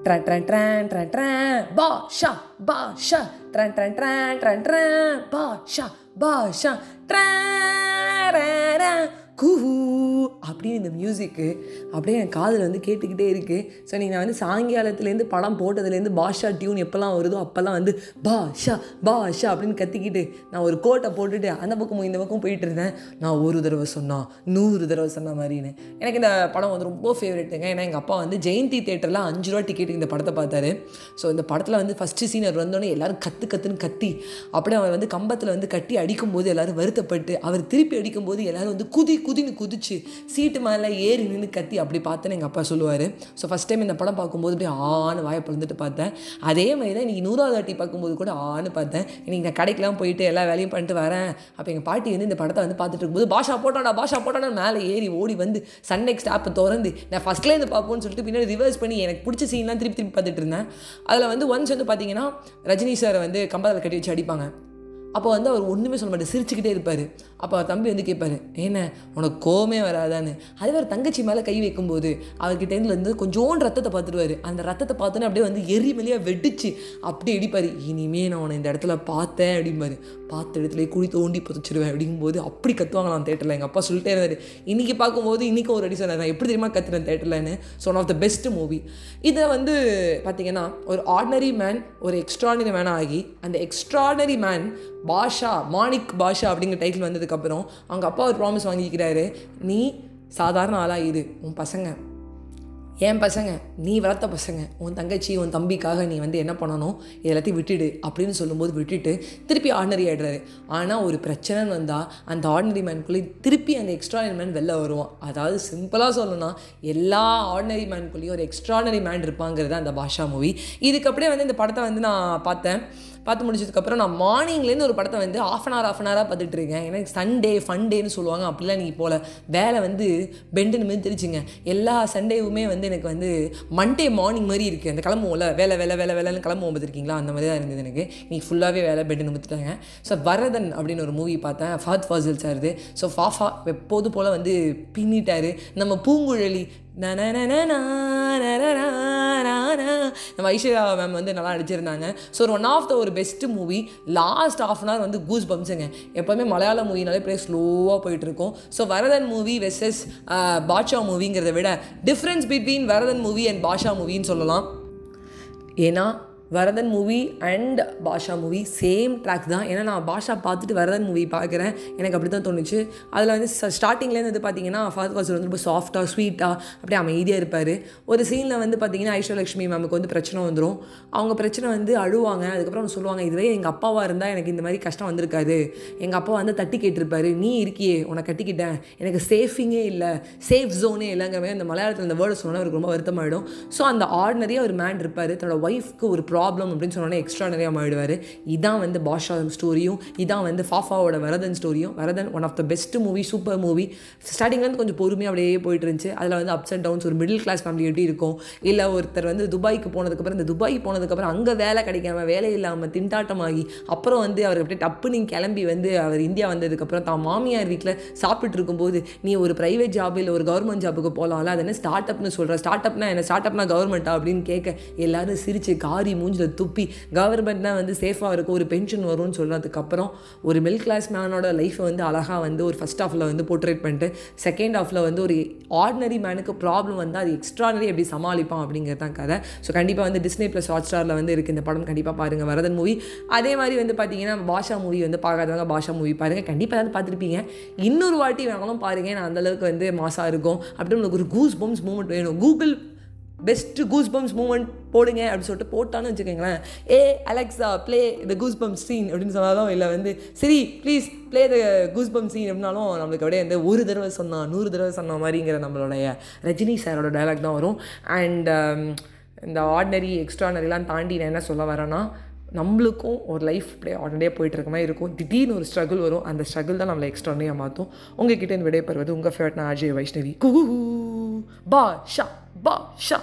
Tran tran tran tran tran. Basha basha tran tran tran tran tran. Basha basha tran tran Kuhoo அப்படின்னு இந்த மியூசிக்கு அப்படியே என் காதில் வந்து கேட்டுக்கிட்டே இருக்குது ஸோ நீங்கள் நான் வந்து சாயங்காலத்துலேருந்து படம் போட்டதுலேருந்து பாஷா டியூன் எப்போல்லாம் வருதோ அப்போல்லாம் வந்து பாஷா பாஷா அப்படின்னு கத்திக்கிட்டு நான் ஒரு கோட்டை போட்டுட்டு அந்த பக்கமும் இந்த பக்கம் போயிட்டு இருந்தேன். நான் ஒரு தடவை சொன்னான் நூறு தடவை சொன்ன மாதிரின்னு. எனக்கு இந்த படம் வந்து ரொம்ப ஃபேவரெட்டுங்க ஏன்னா எங்கள் அப்பா வந்து ஜெயந்தி தேட்டரில் அஞ்சு ரூபா டிக்கெட்டுக்கு இந்த படத்தை பார்த்தாரு. ஸோ இந்த படத்தில் வந்து ஃபஸ்ட்டு சீன் அவர் வந்தோடனே எல்லாரும் கற்று கத்துன்னு கத்தி அப்படியே அவர் வந்து கம்பத்தில் வந்து கட்டி அடிக்கும்போது எல்லோரும் வருத்தப்பட்டு அவர் திருப்பி அடிக்கும்போது எல்லோரும் வந்து குதி குதின்னு குதிச்சு சீட்டு மேலே ஏறி நின்று கத்தி அப்படி பார்த்தேன்னு எங்கள் அப்பா சொல்லுவார். ஸோ ஃபஸ்ட் டைம் இந்த படம் பார்க்கும்போது அப்படியே ஆன்னு வாயை பிறந்துட்டு பார்த்தேன். அதே மாதிரி தான் இன்றைக்கி நூறாவது வாட்டி பார்க்கும்போது கூட ஆன்னு பார்த்தேன். இன்றைக்கி நான் கடைக்கெலாம் போயிட்டு எல்லா வேலையும் பண்ணிட்டு வரேன். அப்போ எங்கள் பாட்டி வந்து இந்த படத்தை வந்து பார்த்துட்டு இருக்கும்போது பாஷா போட்டாடா பாஷா போட்டாடா மேலே ஏறி ஓடி வந்து சன் ஸ்டாப்பை ஆப்பை திறந்து நான் ஃபஸ்ட்லேருந்து பார்ப்போம்னு சொல்லிட்டு பின்னாடி ரிவர்ஸ் பண்ணி எனக்கு பிடிச்ச சீன்லாம் திருப்பி திருப்பி பார்த்துட்டு இருந்தேன். அதில் வந்து ஒன்ஸ் வந்து பார்த்தீங்கன்னா ரஜினி சாரை வந்து கம்பத்தில் கட்டி வச்சு அடிப்பாங்க. அப்போ வந்து அவர் ஒன்றுமே சொல்ல மாட்டார் சிரிச்சுக்கிட்டே இருப்பார். அப்போ அவர் தம்பி வந்து கேட்பார் என்ன உனக்கு கோமே வராதான்னு? அதே அவர் தங்கச்சி மேலே கை வைக்கும்போது அவர்கிட்டேருந்து வந்து கொஞ்சோண்டு ரத்தத்தை பார்த்துருவாரு. அந்த ரத்தத்தை பார்த்தோன்னே அப்படியே வந்து எரிமலையாக வெடிச்சு அப்படி அடிப்பார் இனிமே நான் உன்னை இந்த இடத்துல பார்த்தேன் அப்படிம்பாரு. பார்த்த இடத்துல குழி தோண்டி புதைச்சிடுவேன் அப்படிங்கும்போது அப்படி கத்துவாங்களாம் தேட்டரில். எங்கள் அப்பா சொல்லிட்டே இருந்தார். இன்றைக்கி பார்க்கும்போது இன்றைக்கும் ஒரு அடி சொன்னார் நான் எப்படி தெரியுமா கத்துறேன் தேட்டர்லன்னு? So one of the best movie இதை வந்து பார்த்தீங்கன்னா ஒரு ஆர்டினரி மேன் ஒரு எக்ஸ்ட்ராடினரி மேன் ஆகி அந்த எக்ஸ்ட்ராடினரி மேன் பாஷா மாணிக் பாஷா அப்படிங்கிற டைட்டில் வந்ததுக்கப்புறம் அவங்க அப்பா ஒரு ப்ராமிஸ் வாங்கிக்கிறாரு. நீ சாதாரண ஆளாக இரு உன் பசங்க என் பசங்க நீ வளர்த்த பசங்க உன் தங்கச்சி உன் தம்பிக்காக நீ வந்து என்ன பண்ணணும் எல்லாத்தையும் விட்டுடு அப்படின்னு சொல்லும்போது விட்டுட்டு திருப்பி ஆர்டினரி ஆகிடுறாரு ஆனால் ஒரு பிரச்சனைன்னு வந்தால் அந்த ஆர்டினரி மேனுக்குள்ளே திருப்பி அந்த எக்ஸ்ட்ரானரி மேன் வெளில வருவான். அதாவது சிம்பிளாக சொல்லணும்னா எல்லா ஆர்டினரி மேனுக்குள்ளேயும் ஒரு எக்ஸ்ட்ரானரி மேன் இருப்பாங்கிறது அந்த பாஷா மூவி இதுக்கு அப்படியே வந்து இந்த படத்தை வந்து நான் பார்த்தேன். பார்த்து முடிச்சதுக்கப்புறம் நான் மார்னிங்லேருந்து ஒரு படத்தை வந்து half an hour half an ஹவராக பார்த்துட்டு இருக்கேன் எனக்கு சண்டே ஃபன் டேன்னு சொல்லுவாங்க. அப்படிலாம் நீங்கள் போகல. வேலை வந்து பெண்டுன்னு மாதிரி தெரிச்சுங்க எல்லா சண்டேவுமே வந்து எனக்கு வந்து மண்டே மார்னிங் மாதிரி இருக்குது அந்த கிளம்புவோம்ல வேலை வேலை வேலை வேலைன்னு கிளம்புவோம் பார்த்துருக்கீங்களா? அந்த மாதிரி தான் இருந்தது எனக்கு. இன்னைக்கு ஃபுல்லாகவே வேலை பெண்டு நிமித்துட்டாங்க ஸோ வரதன் அப்படின்னு ஒரு மூவி பார்த்தேன். ஃபாத் ஃபாசில் சார்து ஸோ ஃபாஃபா எப்போது போல் வந்து பின்னிட்டாரு. நம்ம பூங்குழலி நம்ம ஐஸ்வர்யா மேம் வந்து நல்லா நடிச்சிருந்தாங்க. ஸோ ஒன் ஆஃப் த ஒரு best movie last half an hour வந்து கூஸ் பம்ஸுங்க எப்போவுமே மலையாள மூவினாலே அப்படியே ஸ்லோவாக போயிட்டுருக்கோம். So Varathan movie versus Baasha மூவிங்கிறத விட difference between Varathan movie and Basha மூவின்னு சொல்லலாம். ஏன்னா Varathan movie and Basha movie same track தான். ஏன்னா நான் பாஷா பார்த்துட்டு வரதன் மூவி பார்க்குறேன். எனக்கு அப்படி தான் தோணுச்சு. அதில் வந்து ஸ்டார்டிங்லேருந்து வந்து பார்த்தீங்கன்னா ஃபாதர் வாசல் வந்து ரொம்ப சாஃப்டாக ஸ்வீட்டாக அப்படியே அமைதியாக இருப்பார். ஒரு சீனில் வந்து பார்த்தீங்கன்னா ஐஸ்வரலக்ஷ்மி மேமுக்கு வந்து பிரச்சனை வந்துடும் அவங்க பிரச்சனை வந்து அழுவாங்க. அதுக்கப்புறம் அவங்க சொல்லுவாங்க இதுவே எங்கள் அப்பாவாக இருந்தால் எனக்கு இந்த மாதிரி கஷ்டம் வந்திருக்காது. எங்கள் அப்பா வந்து தட்டி கேட்டிருப்பாரு. நீ இருக்கியே உன்னை கட்டிக்கிட்டேன். எனக்கு சேஃபிங்கே இல்லை சேஃப் ஜோனே இல்லைங்கிற மாதிரி அந்த மலையாளத்தில் அந்த வேர்டை சொன்னால் அவருக்கு ரொம்ப வருத்தமாயிடும். ஸோ அந்த ஆர்டினரியாக ஒரு மேன் இருப்பார். தன்னோட ஒய்ஃப்க்கு ஒரு ப்ராப்ளம் அப்படின்னு சொன்னோன்னே எக்ஸ்ட்ரானரியாக ஆயிடுவார். இதான் வந்து பாஷா ஸ்டோரியும் இதான் வந்து ஃபாஃபாவோட Varathan ஸ்டோரியும் Varathan one of the best movie super movie ஸ்டார்டிங்லேருந்து கொஞ்சம் பொறுமையாக அப்படியே போயிட்டு இருந்துச்சு. அதில் வந்து அப்ஸ் அண்ட் டவுன்ஸ் ஒரு மிடில் கிளாஸ் ஃபேமிலி எப்படி இருக்கும் இல்லை ஒருத்தர் வந்து துபாய்க்கு போனதுக்கப்புறம் இந்த துபாய் போனதுக்கப்புறம் அங்கே வேலை கிடைக்காம வேலை இல்லாமல் திண்டாட்டமாகி அப்புறம் வந்து அவர் அப்படியே டப்பு கிளம்பி வந்து அவர் இந்தியா வந்ததுக்கப்புறம் தான் மாமியார் வீட்டில் சாப்பிட்டு இருக்கும்போது நீ ஒரு ப்ரைவேட் ஜாப் இல்லை ஒரு கவர்மெண்ட் ஜாபுக்கு போகலாம்ல அது என்ன ஸ்டார்ட் அப்னு சொல்கிற ஸ்டார்ட் அப்னா என்ன? ஸ்டார்ட் அப்னா கவர்மெண்ட்டா அப்படின்னு கேட்க எல்லாரும் சிரிச்சு காரி மூஞ்சில் துப்பி கவர்மெண்ட்னால் வந்து சேஃபாக இருக்கும் ஒரு பென்ஷன் வரும்னு சொல்கிறதுக்கப்புறம் ஒரு மிடில் கிளாஸ் மேனோட லைஃப்பை வந்து அழகாக வந்து ஒரு ஃபஸ்ட் ஹாஃபில் வந்து போர்ட்ரேட் பண்ணிட்டு செகண்ட் ஹாஃபில் வந்து ஒரு ஆர்டினரி மேனுக்கு ப்ராப்ளம் வந்து அது எக்ஸ்ட்ரானரி எப்படி சமாளிப்பான் அப்படிங்கிறது தான் கதை. ஸோ கண்டிப்பாக வந்து டிஸ்னி ப்ளஸ் ஹாட் ஸ்டாரில் வந்து இருக்குது இந்த படம். கண்டிப்பாக பாருங்கள் வரதன் மூவி அதே மாதிரி வந்து பார்த்தீங்கன்னா பாஷா மூவி வந்து பார்க்காதவங்க பாஷா மூவி பாருங்கள் கண்டிப்பாக வந்து பார்த்துருப்பீங்க. இன்னொரு வாட்டி வேணாலும் பாருங்கள் நான் அந்தளவுக்கு வந்து மாசாக இருக்கும். அப்படி உங்களுக்கு ஒரு கூஸ் பம்ஸ் மூமெண்ட் வேணும். Google best goose bumps moment போடுங்க அப்படின்னு சொல்லிட்டு போட்டான்னு வச்சுக்கோங்களேன். Hey Alexa play the goose bump scene அப்படின்னு சொன்னாலும் இல்லை வந்து சரி please play the goose bump scene அப்படின்னாலும் நம்மளுக்கு அப்படியே வந்து ஒரு தடவை சொன்னால் நூறு தடவை சொன்ன மாதிரிங்கிற நம்மளுடைய ரஜினி சாரோட டைலாக் தான் வரும். அண்ட் um, இந்த ஆர்டினரி எக்ஸ்ட்ரானரிலாம் தாண்டி நான் என்ன சொல்ல வரேன்னா நம்மளுக்கும் ஒரு லைஃப் அப்படியே ஆர்டினரியாக போயிட்டு இருக்க மாதிரி இருக்கும். திடீர்னு ஒரு ஸ்ட்ரகிள் வரும். அந்த ஸ்ட்ரகிள் தான் நம்மளை எக்ஸ்ட்ரானியாக மாற்றும். உங்ககிட்ட இந்த விடைபெறுவது உங்கள் ஃபேவரட் நான் அஜய் வைஷ்ணவி. குஹூ பா ஷா பா ஷா